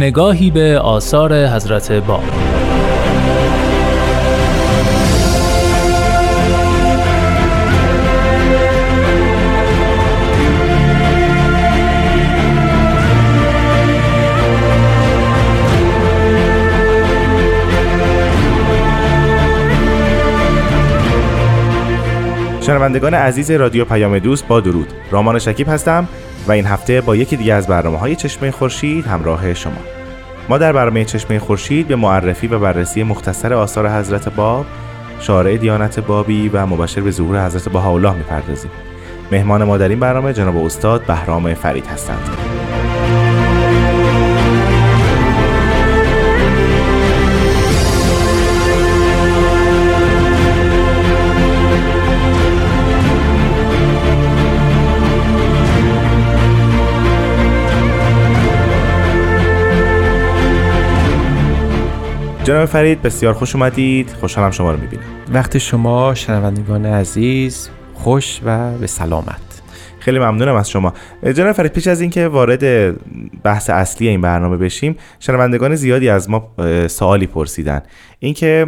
نگاهی به آثار حضرت باب شنوندگان عزیز رادیو پیام دوست با درود. رامان شکیب هستم. و این هفته با یکی دیگه از برنامه های چشمه خورشید همراه شما. ما در برنامه چشمه خورشید به معرفی و بررسی مختصر آثار حضرت باب شارع دیانت بابی و مبشر به ظهور حضرت بهاءالله می‌پردازیم. مهمان ما در این برنامه جناب استاد بهرام فرید هستند. جناب فرید بسیار خوش اومدید. خوشحالم شما رو می‌بینم. وقت شما شنوندگان عزیز خوش و به سلامت. خیلی ممنونم از شما. جناب فرید پیش از اینکه وارد بحث اصلی این برنامه بشیم شنوندگان زیادی از ما سوالی پرسیدن. اینکه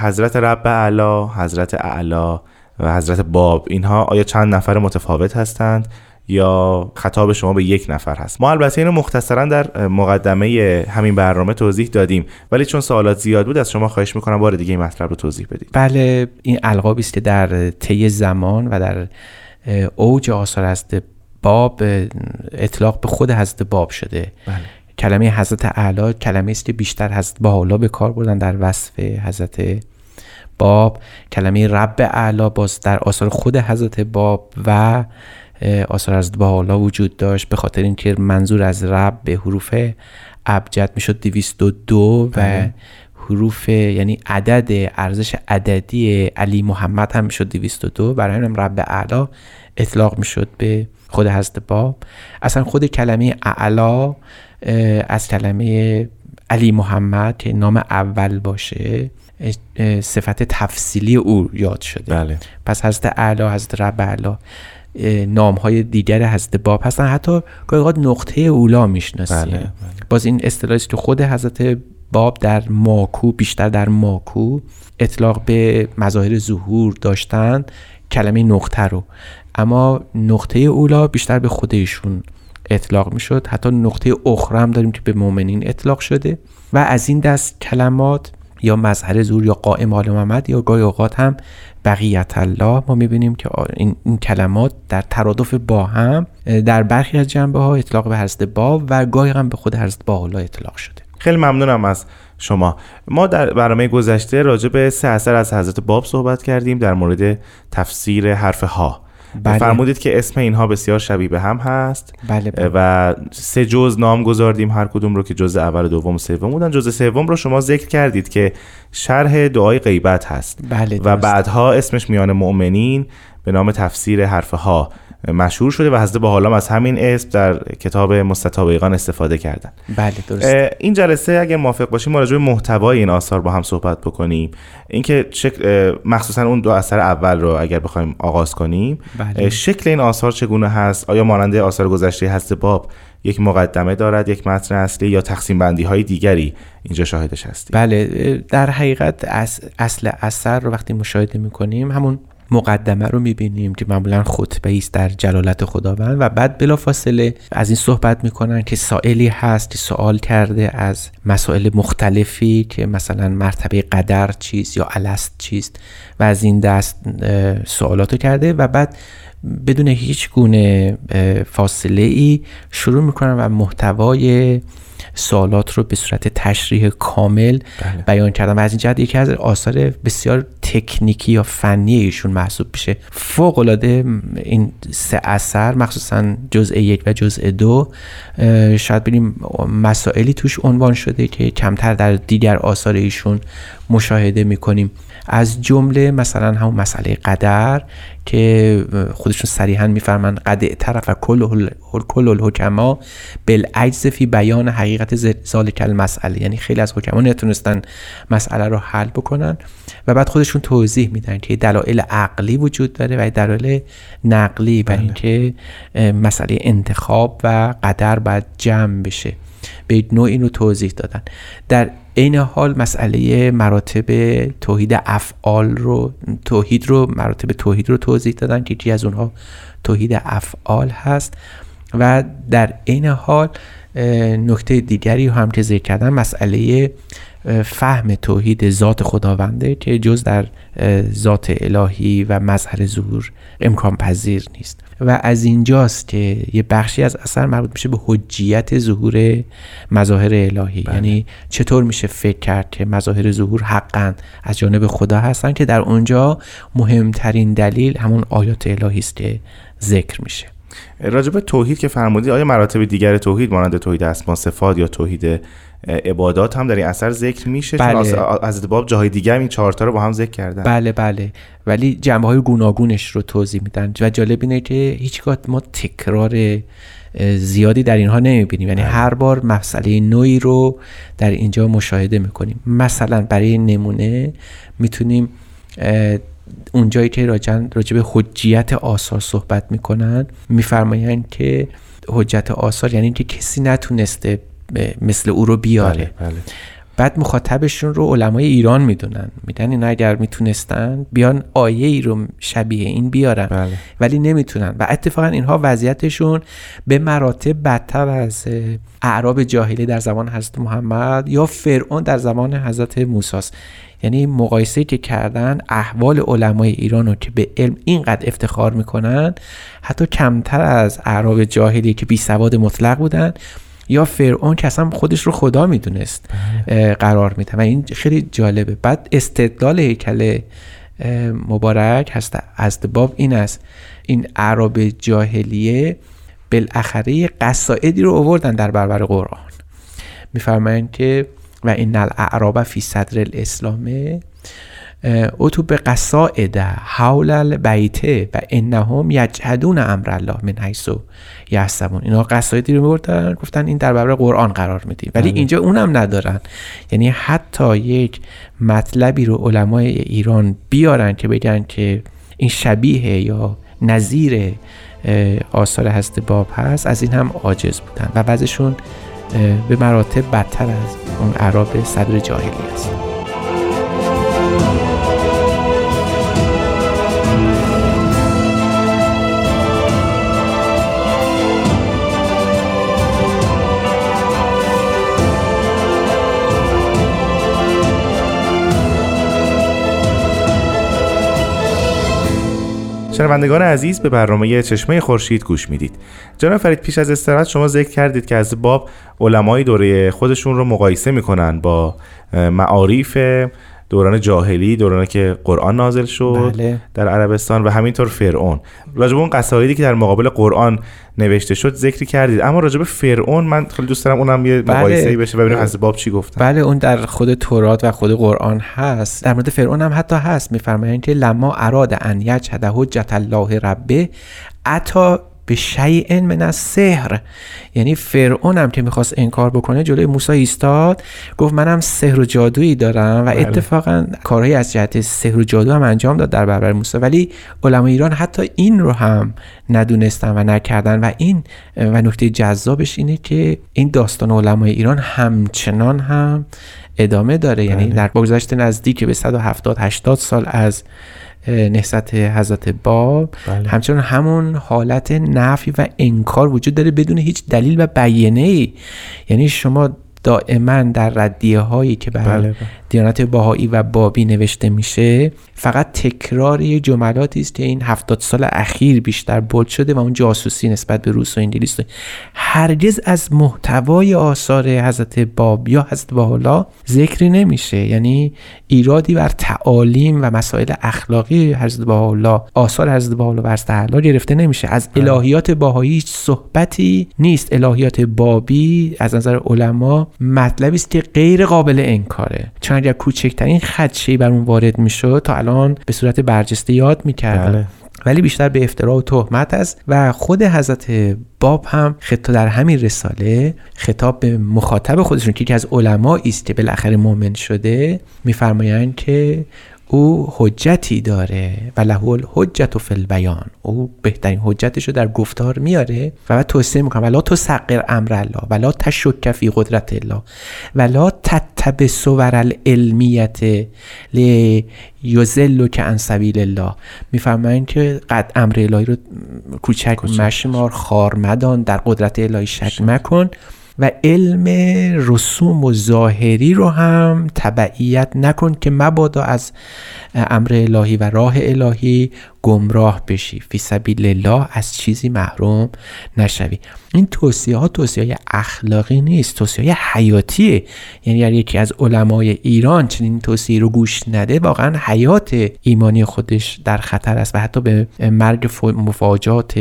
حضرت رب اعلا حضرت اعلا و حضرت باب اینها آیا چند نفر متفاوت هستند؟ یا خطاب شما به یک نفر هست. ما البته اینو مختصرا در مقدمه همین برنامه توضیح دادیم ولی چون سوالات زیاد بود از شما خواهش می‌کنم بار دیگه این مطلب رو توضیح بدید. بله این القابی است که در طی زمان و در اوج آثار حضرت باب اطلاق به خود حضرت باب شده. بله. کلمه حضرت اعلی کلمه است که بیشتر حضرت با به کار بردن در وصف حضرت باب. کلمه رب اعلی باز در آثار خود حضرت باب و آثار از بالا وجود داشت. به خاطر اینکه منظور از رب به حروف ابجد می‌شد 202 و بله. حروف یعنی عدد ارزش عددی علی محمد هم می‌شد 202 برای همین رب اعلا اطلاق می‌شد به خود حضرت باب. اصلا خود کلمه اعلا از کلمه علی محمد که نام اول باشه صفت تفصیلی او یاد شده. بله. پس حضرت اعلا حضرت رب اعلا. نام های دیگر حضرت باب هستن. حتی گاهی نقطه اولا می‌شناسیم. بله، بله. باز این اصطلاحی که خود حضرت باب در ماکو بیشتر در ماکو اطلاق به مظاهر ظهور داشتن کلمه نقطه رو. اما نقطه اولا بیشتر به خودشون اطلاق می‌شد. حتی نقطه اخرى هم داریم که به مؤمنین اطلاق شده. و از این دست کلمات یا مظهر زور یا قائم آل محمد یا گاهی اوقات هم بقیت الله. ما می‌بینیم که این, این کلمات در ترادف با هم در برخی از جنبه ها اطلاق به حضرت باب و گاهی هم به خود حضرت با اطلاق شده. خیلی ممنونم از شما. ما در برنامه گذشته راجع به سه اثر از حضرت باب صحبت کردیم در مورد تفسیر حرف ها بله. فرمودید که اسم اینها بسیار شبیه به هم هست. بله, بله. و سه جز نام گذاردیم هر کدوم رو که جز اول دوم و سوم بودن. جز سوم رو شما ذکر کردید که شرح دعای غیبت هست. بله و بعدها اسمش میان مؤمنین به نام تفسیر حرف ها مشهور شده و حضرت حالام از همین اسم در کتاب مستطابقان استفاده کردن. بله درست این جلسه اگر موافق باشیم ما راجع به محتوای این آثار با هم صحبت بکنیم. اینکه شکل مخصوصا اون دو اثر اول رو اگر بخوایم آغاز کنیم بله. شکل این آثار چگونه هست؟ آیا مانند آثار گذشته هست باب یک مقدمه دارد یک متن اصلی یا تقسیم بندی های دیگری اینجا شاهدش هستیم؟ بله در حقیقت اصل اثر رو وقتی مشاهده می‌کنیم همون مقدمه رو می‌بینیم که معمولا خطبه است در جلالت خداوند و بعد بلافاصله از این صحبت می‌کنن که سائلی هست که سوال کرده از مسائل مختلفی که مثلا مرتبه قدر چیست یا الست چیست و از این دست سوالاتو کرده و بعد بدون هیچ گونه فاصله ای شروع می‌کنن و محتوای سوالات رو به صورت تشریح کامل بله. بیان کردن و از این جهت یکی از آثار بسیار تکنیکی یا فنی ایشون محسوب میشه. فوق العاده این سه اثر مخصوصا جزء یک و جزء دو شاید ببینیم مسائلی توش عنوان شده که کمتر در دیگر آثار ایشون مشاهده می‌کنیم. از جمله مثلا همون مسئله قدر که خودشون صریحا میفرمند قد طرف کل کل الحکما بالعجز فی بیان حقیقت ذالک مسئله یعنی خیلی از حکما نتونستن مسئله رو حل بکنن. و بعد خودشون توضیح میدن که دلایل عقلی وجود داره و دلایل نقلی برای اینکه مسئله انتخاب و قدر باید جمع بشه. به نوع اینو توضیح دادن. در عین حال مسئله مراتب توحید افعال رو توحید رو مراتب توحید رو توضیح دادن که یکی از اونها توحید افعال هست. و در عین حال نکته دیگری هم که ذکر کردن مسئله فهم توحید ذات خداونده که جز در ذات الهی و مظهر ظهور امکان پذیر نیست. و از اینجاست که یه بخشی از اثر مربوط میشه به حجیت ظهور مظاهر الهی. بله. یعنی چطور میشه فکر کرد که مظاهر ظهور حقا از جانب خدا هستن که در اونجا مهمترین دلیل همون آیات الهی است که ذکر میشه. راجب توحید که فرمودی آیا مراتب دیگر توحید مانند توحید اسما صفات یا توحید عبادات هم در این اثر ذکر میشه؟ بله. از باب جاهای دیگه هم این چهارتا رو با هم ذکر کردن. بله بله. ولی جنبه های گوناگونش رو توضیح میدن و جالب اینه که هیچگاه ما تکرار زیادی در اینها نمی‌بینیم. یعنی بله. هر بار مسئله نوعی رو در اینجا مشاهده می‌کنیم. مثلا برای نمونه می‌تونیم اونجایی که راجع به حجیت آثار صحبت می‌کنن میفرمایند که حجت آثار یعنی که کسی نتونسته مثل او رو بیاره بله، بله. بعد مخاطبشون رو علمای ایران می‌دونن. میدن اینا اگر می‌تونستن بیان آیه ای رو شبیه این بیارن. بله. ولی نمی‌تونن. و اتفاقا اینها وضعیتشون به مراتب بدتر از اعراب جاهلی در زمان حضرت محمد یا فرعون در زمان حضرت موسی یعنی مقایسه که کردن احوال علمای ایران رو که به علم اینقدر افتخار می‌کنن حتی کمتر از اعراب جاهلی که بی سواد مطلق بودن یا فرعون که اصلا خودش رو خدا می‌دونست بله. قرار میده. و این خیلی جالبه. بعد استدلال هیکل مبارک هست از باب این است. این عرب جاهلیه بالاخره قصائدی رو آوردن در برابر قرآن. میفرمایند که و این الاعراب فی صدر الاسلامه اتو به قصائد حول البیته و انهم یجهدون امر الله من حیث یحسبون. اینا قصایدی رو میبردن گفتن این در برابر قرآن قرار میدیم. ولی بله. اینجا اونم ندارن. یعنی حتی یک مطلبی رو علمای ایران بیارن که بگن که این شبیه یا نظیر آثار هست باب هست از این هم عاجز بودن. و بعضشون به مراتب بدتر از اون عرب صدر جاهلی است شنوندگان عزیز به برنامه چشمه خورشید گوش می‌دید. جناب فرید پیش از استراحت شما ذکر کردید که از باب علمای دوره خودشون رو مقایسه می‌کنن با معارف دوران جاهلی دورانی که قرآن نازل شد بله. در عربستان و همینطور فرعون. راجب اون قصایدی که در مقابل قرآن نوشته شد ذکری کردید. اما راجب فرعون من خیلی دوست دارم اونم یه بله. مقایسه بشه ببینیم از باب چی گفتن. بله اون در خود تورات و خود قرآن هست. در مورد فرعون هم حتی هست. میفرمایند که لما اراد ان یجهد حجت الله ربه عطا به شیء من از سحر یعنی فرعون هم که می‌خواست انکار بکنه جلوی موسی ایستاد گفت منم سحر و جادویی دارم و بله. اتفاقا کارهایی از جهت سحر و جادو هم انجام داد در برابر موسی ولی علمای ایران حتی این رو هم ندونستن و نکردن و این و نکته جذابش اینه که این داستان علمای ایران همچنان هم ادامه داره یعنی بله. در بگذشت نزدیک به 170 80 سال از نهضت حضرت باب بله. همچنان همون حالت نفی و انکار وجود داره بدون هیچ دلیل و بیانه ای یعنی شما دائما در ردیه هایی که بر بله, بله. دیانت باهایی و بابی نوشته میشه فقط تکرار یه جملاتی است که این هفتاد سال اخیر بیشتر بولد شده و اون جاسوسی نسبت به روس و انگلیس. هرگز از محتوای آثار حضرت باب یا حضرت باحالا ذکری نمیشه. یعنی ایرادی بر تعالیم و مسائل اخلاقی حضرت باحالا آثار حضرت باحالا و حضرت گرفته نمیشه. از الهیات باهایی هیچ صحبتی نیست. الهیات بابی از نظر علما مطلبی است که غیر قابل انکاره. چون اگر کوچکترین خدشه بر اون وارد می‌شد تا الان به صورت برجسته یاد می‌کردن بله. ولی بیشتر به افترا و تهمت است و خود حضرت باب هم خطاب در همین رساله خطاب به مخاطب خودشون که یکی از علمایی است که بالاخره مؤمن شده میفرمایند که او حجتی داره و له الحجت فی البیان. او بهترین حجتش رو در گفتار میاره و بعد توصیه می‌کنه ولا تو سقر امر الله ولا تشک فی قدرت الله ولا تتب صور العلمیت لیزل که ان سبیل الله. میفرمایند که قد امر الهی رو کوچک مشمار خار مدان در قدرت الهی شک. مکن. و علم رسوم و ظاهری رو هم تبعیت نکن که مبادا از امر الهی و راه الهی گمراه بشی. فی سبیل الله از چیزی محروم نشوی. این توصیه ها توصیه اخلاقی نیست توصیه حیاتیه. یعنی اگر یکی از علمای ایران چنین توصیه رو گوش نده واقعا حیات ایمانی خودش در خطر است و حتی به مرگ مفاجات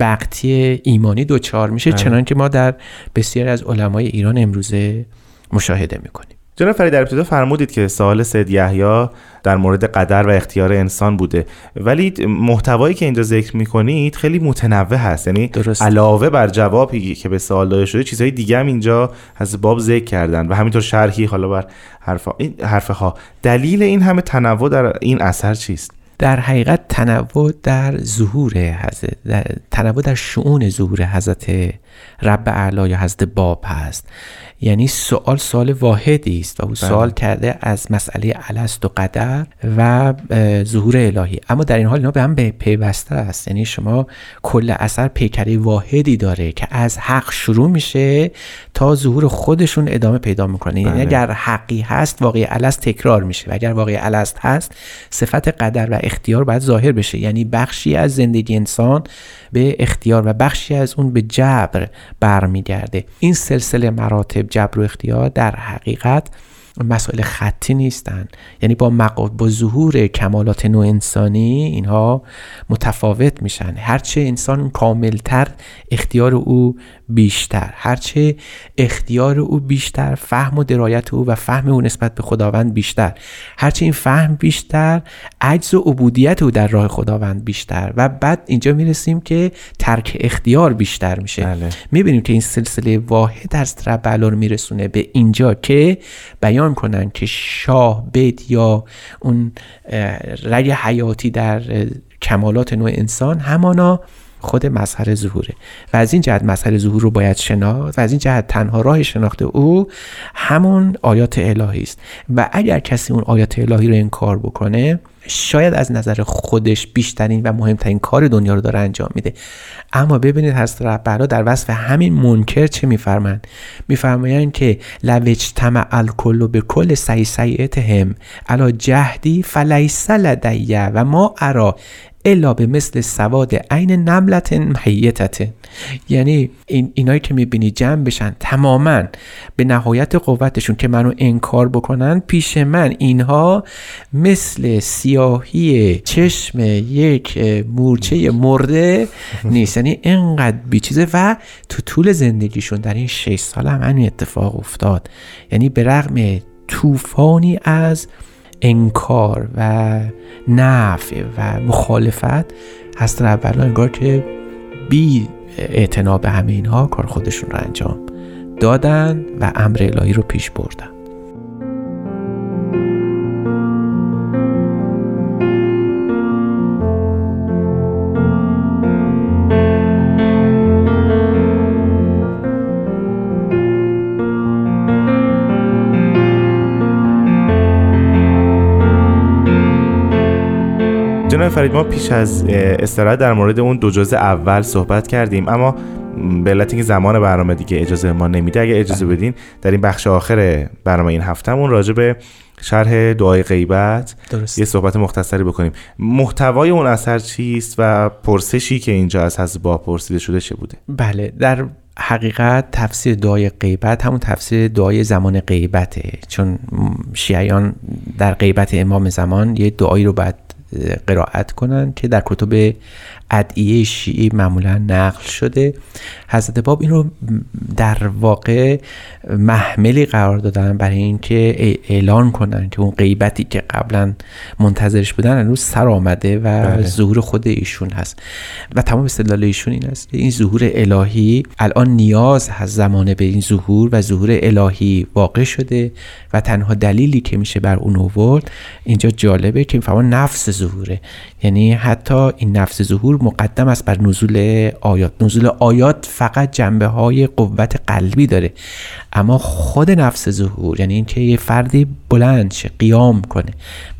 بقتی ایمانی دوچار میشه. بله. چنان که ما در بسیاری از علمای ایران امروزه مشاهده می‌کنیم. جناب فرید در ابتدا فرمودید که سوال سید یحیی در مورد قدر و اختیار انسان بوده. ولی محتوایی که اینجا ذکر می‌کنید خیلی متنوع هست. یعنی درست. علاوه بر جوابی که به سوال داده شده چیزهای دیگه هم اینجا از باب ذکر کردن و همینطور شرحی حالا بر حرف این ها دلیل این همه تنوع در این اثر چیست؟ در حقیقت تنوع در ظهور حضرت در تنوع در شعون ظهور حضرت رب اعلی یا حضرت باب هست. یعنی سوال سوال واحدی است و او بله. سوال کرده از مسئله الست و قدر و ظهور الهی. اما در این حال اینا به هم پیوسته است. یعنی شما کل اثر پیکره واحدی داره که از حق شروع میشه تا ظهور خودشون ادامه پیدا می‌کنه. یعنی بله. اگر حقی هست واقعی الست تکرار میشه. و اگر واقعی الست هست صفت قدر و اختیار باید ظاهر بشه. یعنی بخشی از زندگی انسان به اختیار و بخشی از اون به جبر برمیگرده. این سلسله مراتب جبر و اختیار در حقیقت مسائل خطی نیستن. یعنی با مقاد با ظهور کمالات نوع انسانی اینها متفاوت میشن. هرچه انسان کاملتر اختیار او بیشتر. هرچه اختیار او بیشتر فهم و درایت او و فهم او نسبت به خداوند بیشتر. هرچه این فهم بیشتر عجز و عبودیت او در راه خداوند بیشتر. و بعد اینجا می‌رسیم که ترک اختیار بیشتر میشه. بله. می‌بینیم که این سلسله واحد از رب میرسونه به اینجا که بیان کنن که شاه بیت یا اون رگ حیاتی در کمالات نوع انسان همانا خود مظهر ظهوره. و از این جهت مظهر ظهور رو باید شناخت و از این جهت تنها راه شناخت او همون آیات الهی است. و اگر کسی اون آیات الهی رو انکار بکنه شاید از نظر خودش بیشترین و مهمترین کار دنیا رو داره انجام میده. اما ببینید حضرت رهبرا در وصف همین منکر چه میفرمایند؟ میفرمایند که لوجتمع الکل به کل سعی هم علا جهدی فلیس لدیه و ما ارا الا به مثل سواد عین نملت محیتت یعنی این اینایی که می‌بینی جمع بشن تماما به نهایت قوتشون که منو انکار بکنن پیش من اینها مثل سیاهی چشم یک مورچه مرده نیست. یعنی اینقدر بیچیزه و تو طول زندگیشون در این 6 سال هم همین اتفاق افتاد. یعنی به رغم طوفانی از انکار و نفع و مخالفت هستن اولا انگار که بی اعتنا به همه اینها کار خودشون رو انجام دادن و امر الهی رو پیش بردن. جناب فرید ما پیش از استراحت در مورد اون دو جزء اول صحبت کردیم اما به علت اینکه زمان برنامه دیگه اجازه ما نمیده اگه اجازه بدین در این بخش آخر برنامه این هفتهمون راجع به شرح دعای غیبت درست. یه صحبت مختصری بکنیم. محتوای اون اثر چیست و پرسشی که اینجا از حضرت با پرسیده شده چه بوده؟ بله در حقیقت تفسیر دعای غیبت همون تفسیر دعای زمان غیبته چون شیعیان در غیبت امام زمان یه دعایی رو باید قرائت کنن که در کتب ادعیه شیعی معمولا نقل شده. حضرت باب این رو در واقع محملی قرار دادن برای اینکه اعلان کنن که اون غیبتی که قبلا منتظرش بودن هنوز سر آمده و بله. ظهور خود ایشون هست. و تمام استدلال ایشون این است این ظهور الهی الان نیاز هست زمانه به این ظهور و ظهور الهی واقع شده و تنها دلیلی که میشه بر اون آورد اینجا جالبه که می‌فهمن نفس ظهوره. یعنی حتی این نفس ظهور مقدم است بر نزول آیات. نزول آیات فقط جنبه های قوت قلبی داره. اما خود نفس ظهور یعنی اینکه یه فردی بلند شه قیام کنه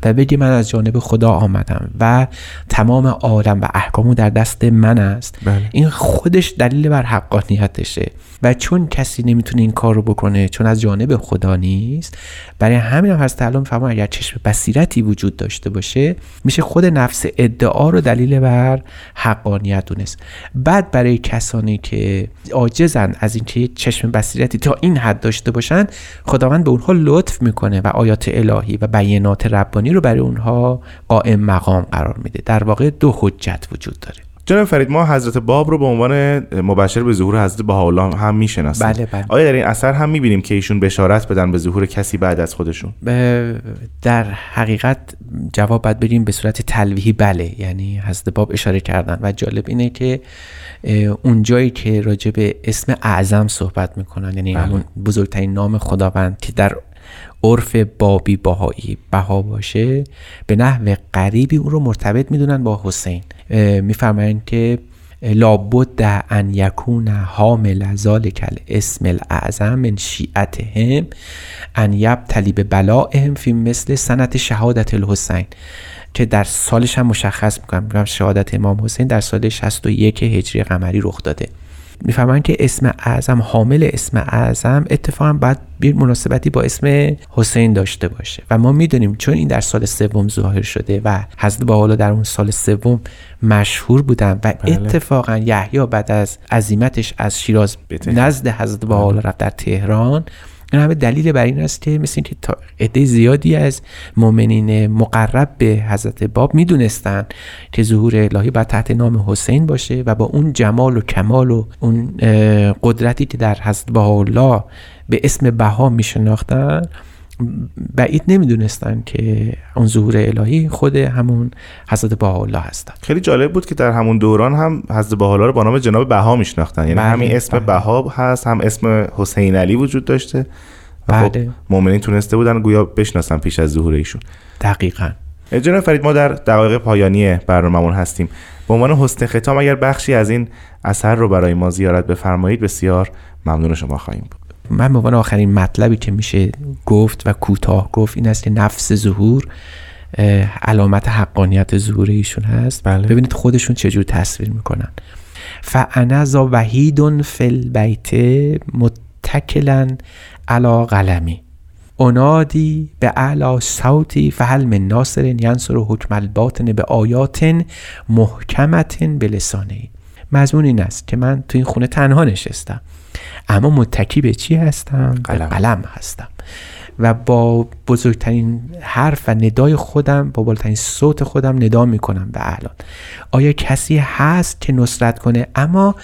و بگه من از جانب خدا آمدم و تمام عالم و احکامو در دست من است بله. این خودش دلیل بر حقانیتشه و چون کسی نمی‌تونه این کار رو بکنه چون از جانب خدا نیست برای همین هم هست تعالی اگر چشم بصیرتی وجود داشته باشه میشه خود نفس ادعا رو دلیل بر حقانیت دونست بعد برای کسانی که عاجزن از اینکه چشم بصیرتی تا این حد داشته باشن خداوند به اونها لطف می‌کنه و آیات الهی و بیانات ربانی رو برای اونها قائم مقام قرار میده. در واقع دو حجت وجود داره. جناب فرید ما حضرت باب رو به عنوان مبشر به ظهور حضرت بهاءالله هم می‌شناسیم. بله، بله. آیا در این اثر هم می‌بینیم که ایشون بشارت بدن به ظهور کسی بعد از خودشون؟ در حقیقت جواب باید بریم به صورت تلویحی. بله یعنی حضرت باب اشاره کردن و جالب اینه که اون جایی که راجع به اسم اعظم صحبت می‌کنن یعنی بله. همون بزرگترین نام خداوند که در عرف بابی باهایی بها باشه. به نحو غریبی اون رو مرتبط می‌دونن با حسین. میفرمایند که لابد ان یکون حامل ذالک الاسم الاعظم من شیعتهم ان یبتلی به بلائهم فی مثل سنت شهادت الحسین. که در سالش هم مشخص می‌کنم. میگم شهادت امام حسین در سال 61 هجری قمری رخ داده. می‌فهمن که اسم اعظم حامل اسم اعظم اتفاقا باید بیر مناسبتی با اسم حسین داشته باشه و ما می‌دونیم چون این در سال سوم ظاهر شده و حضرت با در اون سال سوم مشهور بودن و بله. اتفاقا یحیی بعد از عزیمتش از شیراز. نزد حضرت با رفت در تهران این همه دلیل بر این است که مثل اینکه عده زیادی از مؤمنین مقرب به حضرت باب می‌دونستن که ظهور الهی باید تحت نام حسین باشه و با اون جمال و کمال و اون قدرتی که در حضرت بهاءالله به اسم بها میشناختن بعید نمی‌دونستن که اون ظهور الهی خود همون حضرت بهاءالله هستن. خیلی جالب بود که در همون دوران هم حضرت بهاءالله رو با نام جناب بها میشناختن. یعنی بله، همین اسم بله. بها هست هم اسم حسین علی وجود داشته. خب بله. مؤمنین تونسته بودن گویا بشناسن پیش از ظهور ایشون. دقیقا. جناب فرید ما در دقایق پایانی برنامه‌مون هستیم. به عنوان حسن ختام اگر بخشی از این اثر رو برای ما زیارت بفرمایید بسیار ممنون شما خواهیم بود. من به عنوان آخرین مطلبی که میشه گفت و کوتاه گفت این است که نفس ظهور علامت حقانیت ظهور ایشون هست. بله. ببینید خودشون چجور تصویر می‌کنن. فانا ذا وحید فی البیت متکلا علی قلمی. انادی به اعلا صوتی فهل من ناصر ینصر حکم الباطن به آیات محکمت به لسانه مضمون این است که من تو این خونه تنها نشستم. اما متکی به چی هستم؟ قلم. به قلم هستم و با بزرگترین حرف و ندای خودم با بالاترین صوت خودم ندا می‌کنم به الان آیا کسی هست که نصرت کنه؟ اما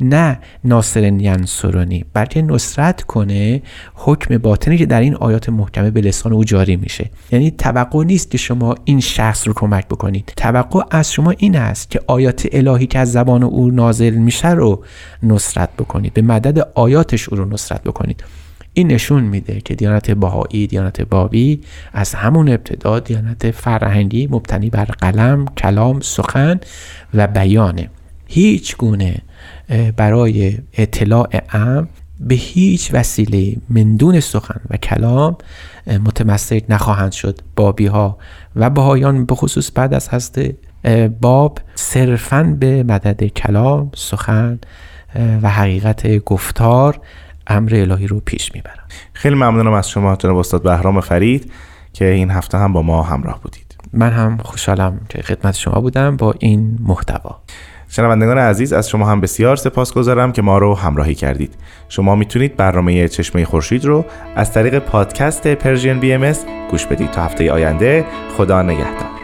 نه ناصر ینصرانی بلکه نصرت کنه حکم باطنی که در این آیات محکمه به لسان او جاری میشه. یعنی توقع نیست که شما این شخص رو کمک بکنید. توقع از شما این است که آیات الهی که از زبان او نازل میشه رو نصرت بکنید. به مدد آیاتش او رو نصرت بکنید. این نشون میده که دیانت بهایی دیانت بابی از همون ابتدا دیانت فرهنگی مبتنی بر قلم کلام سخن و بیانه. هیچ گونه برای اطلاع ام به هیچ وسیله مندون سخن و کلام متمسک نخواهند شد. بابی ها و بهایان به خصوص بعد از هست باب صرفا به مدد کلام سخن و حقیقت گفتار امر الهی رو پیش می‌برن خیلی ممنونم از شما جناب استاد بهرام فرید که این هفته هم با ما همراه بودید. من هم خوشحالم که خدمت شما بودم با این محتوا. شنوندگان عزیز از شما هم بسیار سپاس گذارم که ما رو همراهی کردید. شما می‌تونید برنامه چشمه خورشید رو از طریق پادکست پرژین بی ام گوش بدید تا هفته آینده. خدا نگهدار.